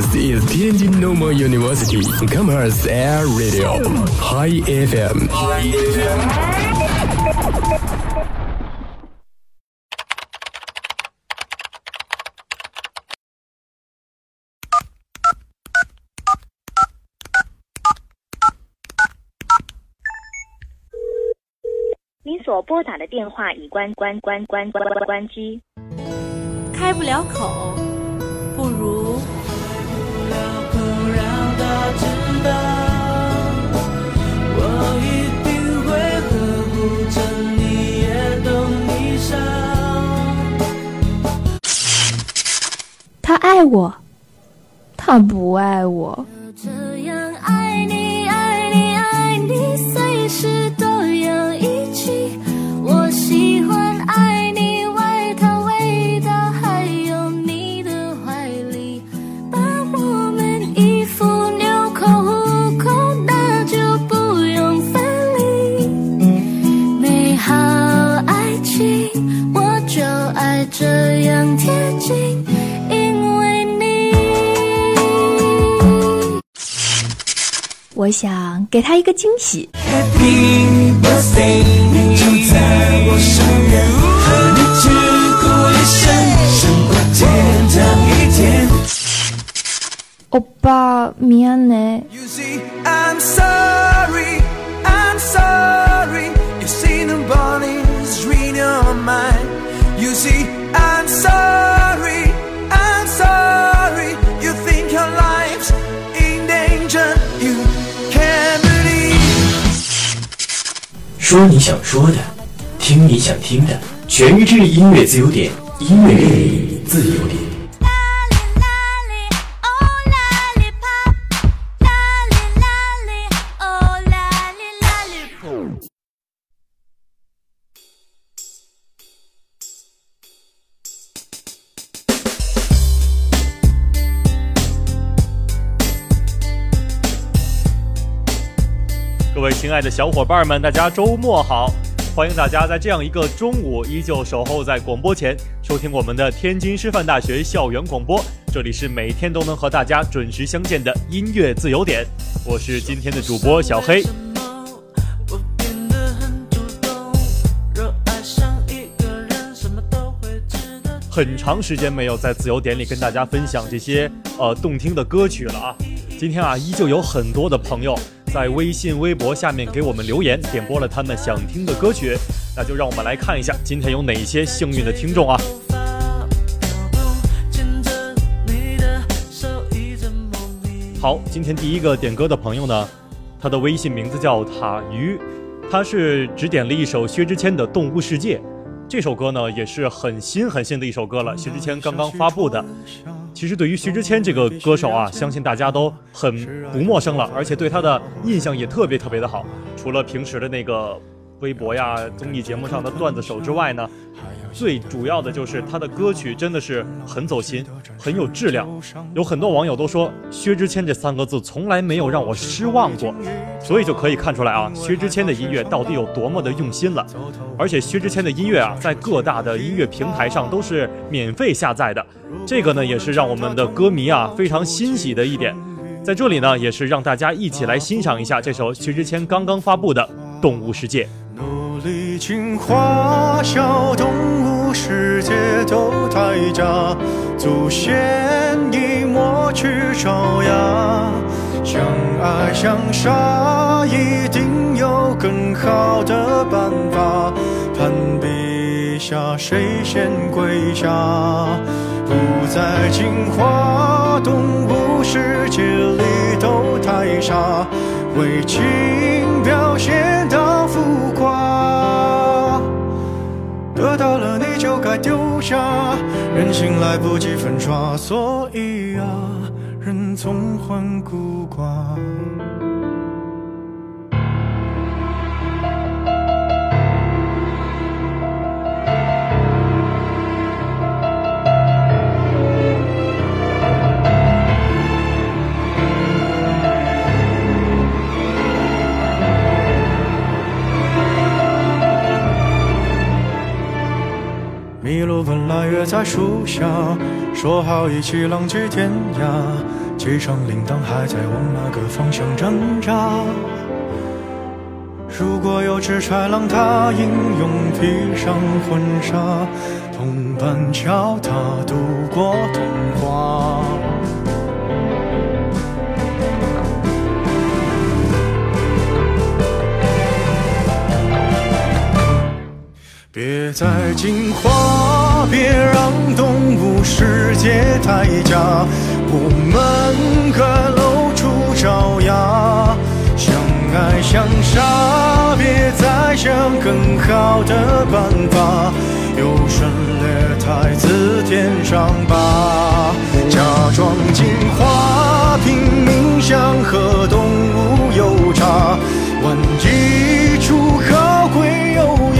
This is Tianjin Normal University Commerce Air Radio High FM。您所拨打的电话已关关关关关关关机。开不了口，不如爱我，他不爱我。这样爱你，爱你，爱你，随时给他一个惊喜。 Happy birthday，你就在我身边，和你只过一生，胜过天堂一天。欧巴，미안해。 You see, I'm sorry, I'm sorry. You see, nobody's reading your mind. You see, I'm sorry, 说你想说的，听你想听的，全日制音乐自由点，音乐恋你自由点。亲爱的小伙伴们，大家周末好！欢迎大家在这样一个中午依旧守候在广播前，收听我们的天津师范大学校园广播。这里是每天都能和大家准时相见的音乐自由点，我是今天的主播小黑。我变得很主动，若爱上一个人，什么都会值得。很长时间没有在自由点里跟大家分享这些呃动听的歌曲了啊！今天啊，依旧有很多的朋友在微信、微博下面给我们留言，点播了他们想听的歌曲。那就让我们来看一下今天有哪些幸运的听众啊！好，今天第一个点歌的朋友呢，他的微信名字叫塔鱼，他是只点了一首薛之谦的《动物世界》。这首歌呢也是很新很新的一首歌了，薛之谦刚刚发布的。其实对于薛之谦这个歌手啊，相信大家都很不陌生了，而且对他的印象也特别特别的好。除了平时的那个微博呀、综艺节目上的段子手之外呢，最主要的就是他的歌曲真的是很走心，很有质量。有很多网友都说薛之谦这三个字从来没有让我失望过，所以就可以看出来啊，薛之谦的音乐到底有多么的用心了。而且薛之谦的音乐啊，在各大的音乐平台上都是免费下载的，这个呢也是让我们的歌迷啊非常欣喜的一点。在这里呢，也是让大家一起来欣赏一下这首薛之谦刚刚发布的《动物世界》。努力进化，小动物世界都太假，祖先已抹去爪牙，相爱相杀，一定有更好的办法。攀比下谁先跪下，不再进化，动物世界里都太傻，为情表现得到了你就该丢下，人心来不及粉刷，所以啊，人总患孤寡。在树下，说好一起浪迹天涯。机场铃铛还在往那个方向挣扎。如果有只豺狼，它英勇披上婚纱，同伴叫它度过童话。别再进化，别让动物世界太假，我们各露出爪牙，相爱相杀，别再想更好的办法，优胜劣汰自天上拔，假装进化，拼命想和动物有差，万一出高贵优雅。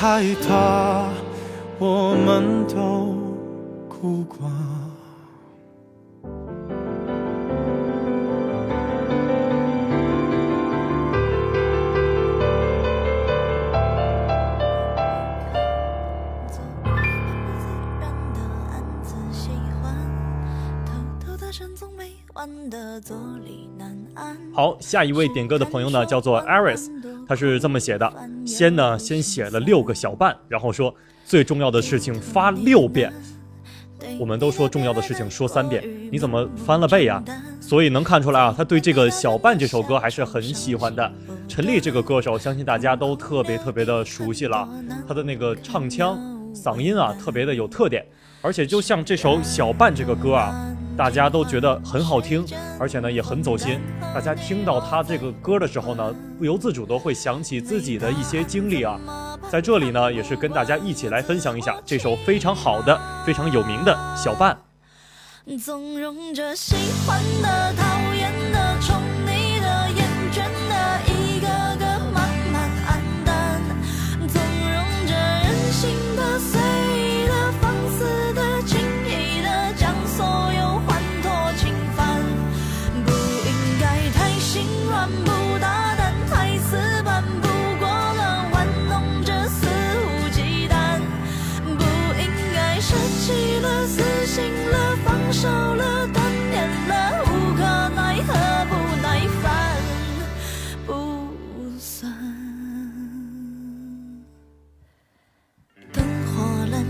别害怕，我们都。好，下一位点歌的朋友呢，叫做 Aris，他是这么写的：先呢，先写了六个小半，然后说最重要的事情发六遍。我们都说重要的事情说三遍，你怎么翻了倍呀？所以能看出来啊，他对这个小半这首歌还是很喜欢的。陈粒这个歌手，相信大家都特别特别的熟悉了，他的那个唱腔、嗓音啊，特别的有特点。而且就像这首小半这个歌啊，大家都觉得很好听，而且呢也很走心。大家听到他这个歌的时候呢，不由自主的会想起自己的一些经历啊。在这里呢，也是跟大家一起来分享一下这首非常好的、非常有名的小半。纵容着喜欢的、他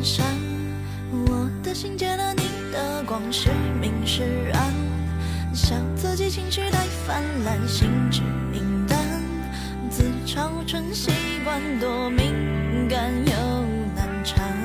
山，我的心借了你的光，是明是暗，笑自己情绪太泛滥，心智明淡，自嘲成习惯，多敏感又难缠。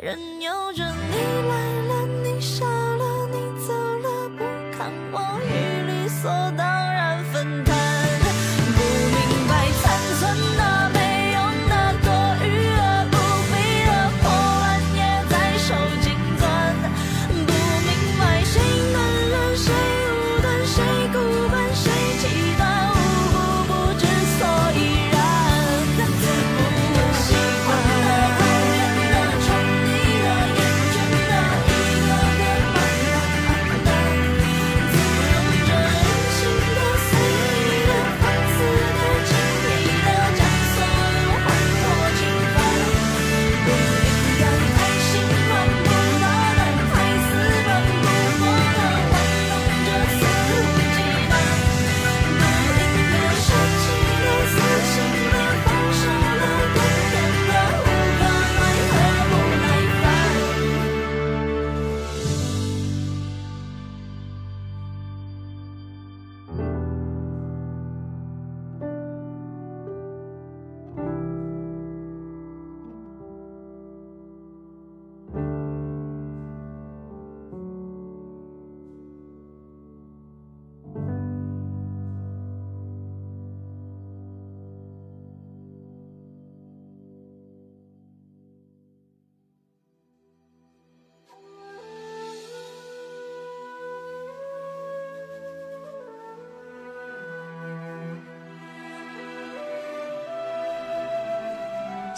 任由着你来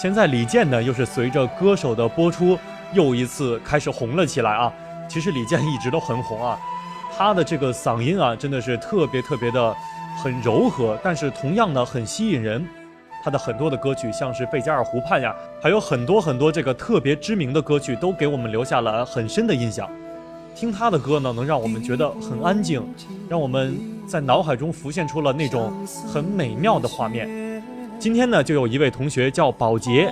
现在李健呢，又是随着歌手的播出，又一次开始红了起来啊。其实李健一直都很红啊，他的这个嗓音啊，真的是特别特别的很柔和，但是同样呢很吸引人。他的很多的歌曲，像是《贝加尔湖畔》呀，还有很多很多这个特别知名的歌曲，都给我们留下了很深的印象。听他的歌呢，能让我们觉得很安静，让我们在脑海中浮现出了那种很美妙的画面。今天呢，就有一位同学叫宝洁，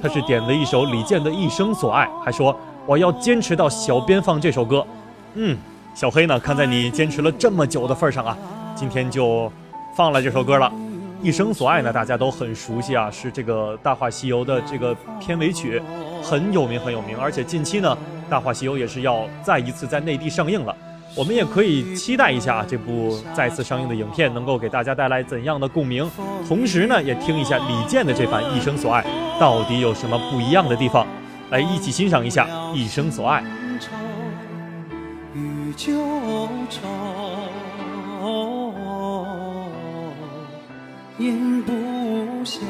他是点了一首李健的《一生所爱》，还说我要坚持到小编放这首歌。嗯，小黑呢，看在你坚持了这么久的份上啊，今天就放了这首歌了。《一生所爱》呢，大家都很熟悉啊，是这个《大话西游》的这个片尾曲，很有名很有名。而且近期呢，《大话西游》也是要再一次在内地上映了。我们也可以期待一下这部再次上映的影片能够给大家带来怎样的共鸣，同时呢，也听一下李健的这番《一生所爱》到底有什么不一样的地方。来，一起欣赏一下《一生所爱》。愁与旧愁，咽不下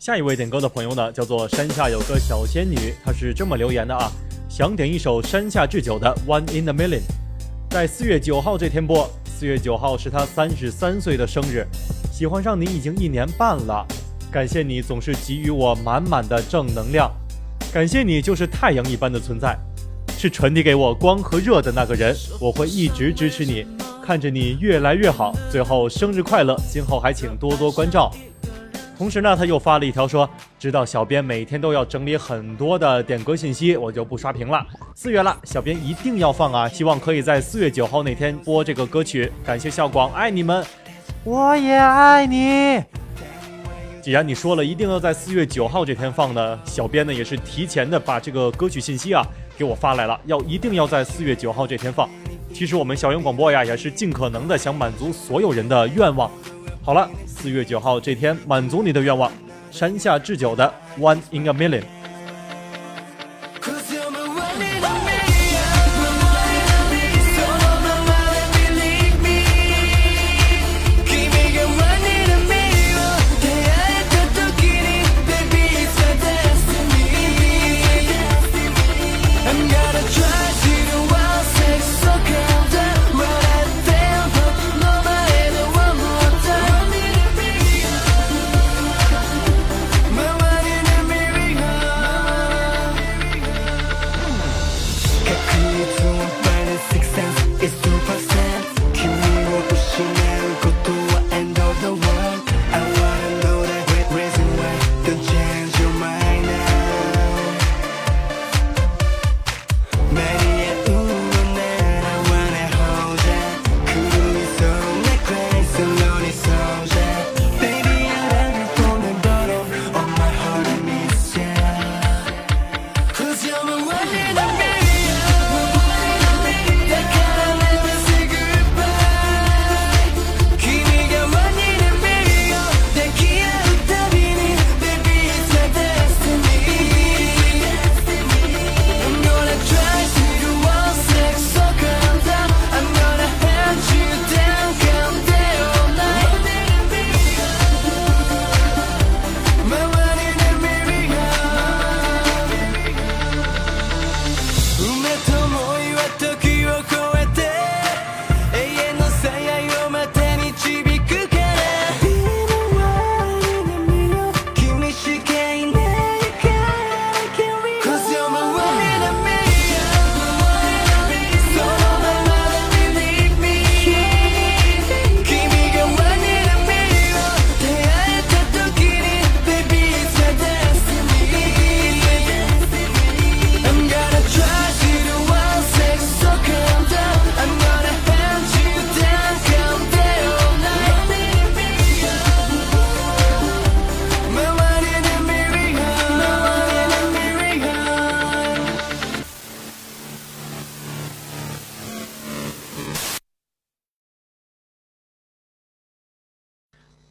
下一位点歌的朋友呢，叫做山下有个小仙女，她是这么留言的啊，想点一首山下智久的《One in a Million》，在四月九号这天播。四月九号是她三十三岁的生日，喜欢上你已经一年半了，感谢你总是给予我满满的正能量，感谢你就是太阳一般的存在，是传递给我光和热的那个人，我会一直支持你，看着你越来越好。最后生日快乐，今后还请多多关照。同时呢，他又发了一条说：“知道小编每天都要整理很多的点歌信息，我就不刷屏了。四月了，小编一定要放啊！希望可以在四月九号那天播这个歌曲。感谢校广，爱你们，我也爱你。既然你说了一定要在四月九号这天放呢，小编呢也是提前的把这个歌曲信息啊给我发来了，要一定要在四月九号这天放。其实我们校园广播呀也是尽可能的想满足所有人的愿望。好了。”四月九号这天，满足你的愿望。山下智久的《One in a Million》。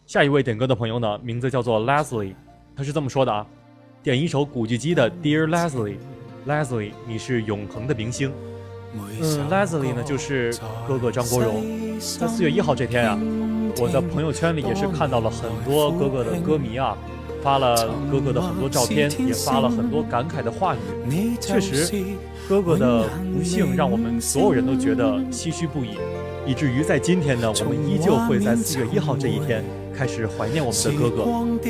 下一位点歌的朋友呢，名字叫做 Leslie，他是这么说的啊：点一首古巨基的《Dear Leslie》，Leslie，你是永恒的明星。嗯，Leslie 呢就是哥哥张国荣。在四月一号这天啊，我的朋友圈里也是看到了很多哥哥的歌迷啊，发了哥哥的很多照片，也发了很多感慨的话语。确实，哥哥的不幸让我们所有人都觉得唏嘘不已，以至于在今天呢，我们依旧会在四月一号这一天。开始怀念我们的哥哥，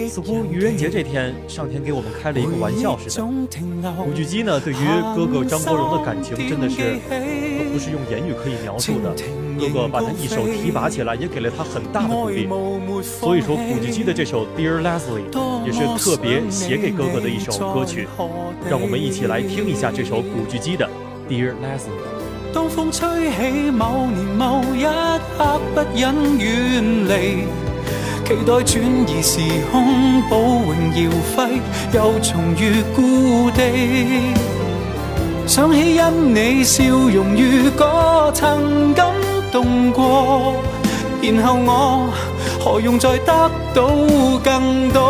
似乎愚人节这天，上天给我们开了一个玩笑似的。古巨基呢，对于哥哥张国荣的感情真的是都不是用言语可以描述的。哥哥把他一手提拔起来，也给了他很大的鼓励。所以说，古巨基的这首《Dear Leslie》也是特别写给哥哥的一首歌曲。让我们一起来听一下这首古巨基的《Dear Leslie》。当风吹起，某年某一刻，不忍远离。期待转移时空，保荣耀辉，又重遇故地。想起因你笑容如歌，曾感动过。然后我何用再得到更多？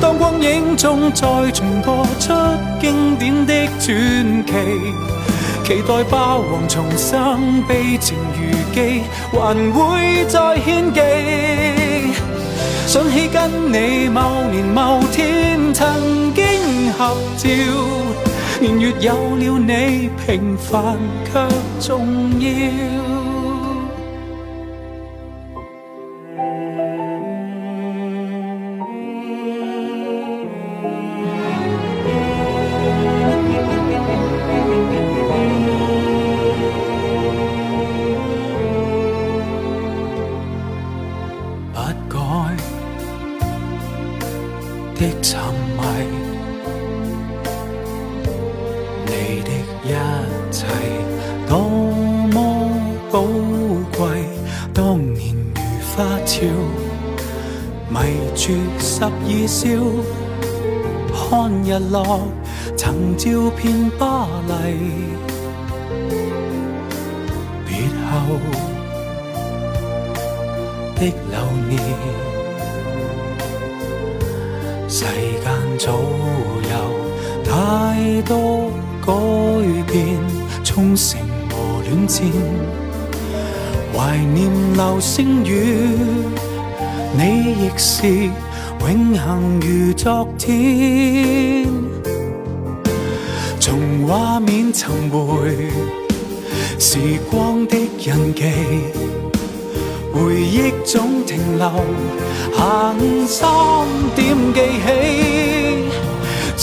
当光影中再重播出经典的传奇。期待霸王重生，悲情如记，还会再献技。想起跟你某年某天曾经合照，年月有了你，平凡却重要。太多改变，冲绳和恋战，怀念流星雨，你亦是。永恒如昨天，从画面寻回时光的印记，回忆总停留，行三点记起，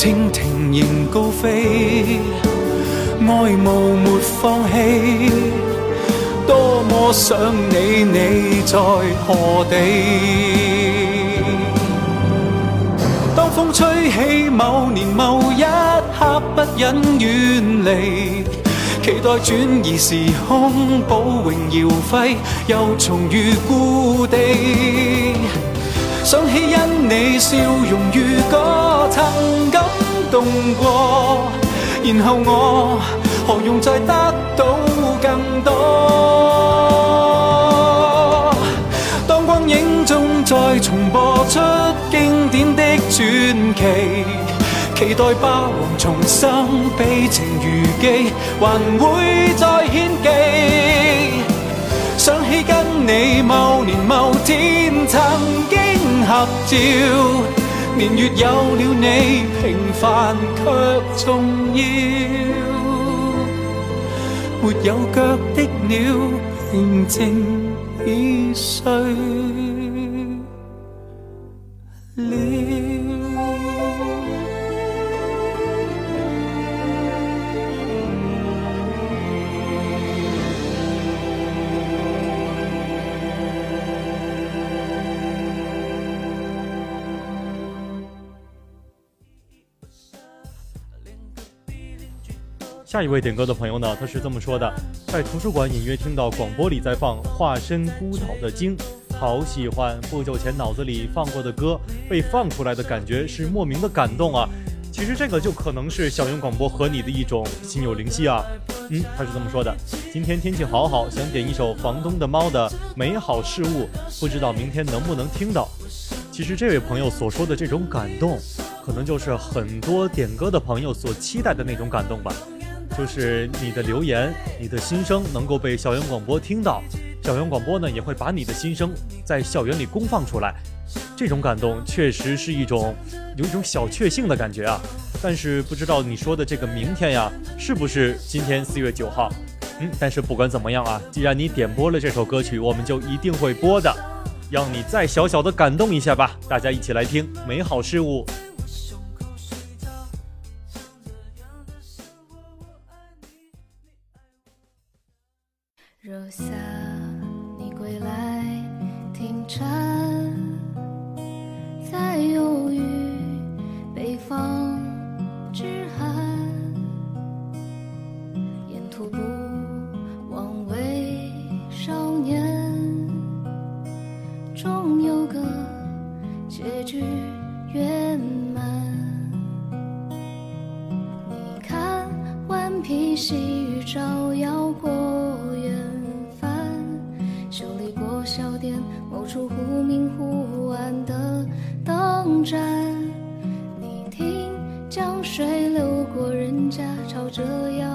蜻蜓仍高飞，爱慕没放弃，多么想你，你在何地？当风吹起，某年某一刻，不忍远离，期待转移时空，保荣耀辉，又重遇故地。想起因你笑容如歌，曾感动过，然后我何用再得到更多？当光影中再重播出经典的传奇，期待霸王重生，悲情如记，还会再献技。想起跟你某年某天曾经合照，年月有了你，平凡却重要。没有脚的鸟，平静。已睡了。下一位点歌的朋友呢，他是这么说的：在图书馆隐约听到广播里在放《化身孤岛的鲸》，好喜欢。不久前脑子里放过的歌被放出来的感觉是莫名的感动啊！其实这个就可能是小云广播和你的一种心有灵犀啊。嗯，他是这么说的：今天天气好好，想点一首房东的猫的《美好事物》，不知道明天能不能听到。其实这位朋友所说的这种感动，可能就是很多点歌的朋友所期待的那种感动吧。就是你的留言，你的心声能够被校园广播听到，校园广播呢也会把你的心声在校园里公放出来，这种感动确实是一种有一种小确幸的感觉啊。但是不知道你说的这个明天呀，是不是今天四月九号？嗯，但是不管怎么样啊，既然你点播了这首歌曲，我们就一定会播的，让你再小小的感动一下吧。大家一起来听《美好事物》。水流过人家，朝着要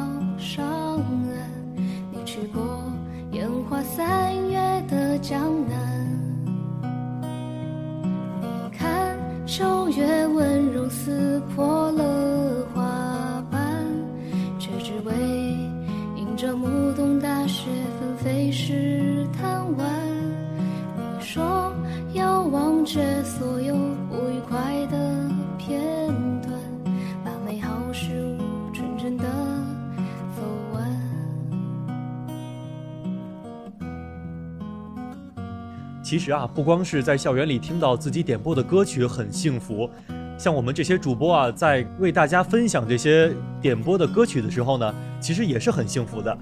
其实啊，不光是在校园里听到自己点播的歌曲很幸福，像我们这些主播啊，在为大家分享这些点播的歌曲的时候呢，其实也是很幸福的。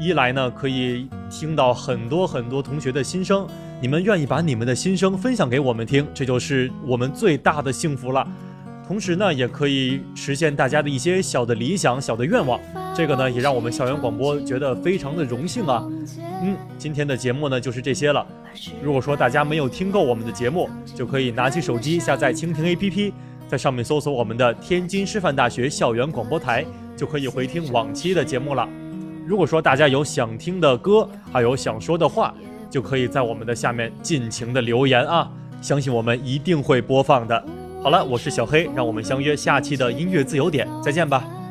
一来呢，可以听到很多很多同学的心声，你们愿意把你们的心声分享给我们听，这就是我们最大的幸福了。同时呢，也可以实现大家的一些小的理想、小的愿望。这个呢，也让我们校园广播觉得非常的荣幸啊。嗯，今天的节目呢就是这些了。如果说大家没有听够我们的节目，就可以拿起手机下载蜻蜓 APP，在上面搜索我们的天津师范大学校园广播台，就可以回听往期的节目了。如果说大家有想听的歌，还有想说的话，就可以在我们的下面尽情的留言啊，相信我们一定会播放的。好了，我是小黑，让我们相约下期的音乐自由点，再见吧。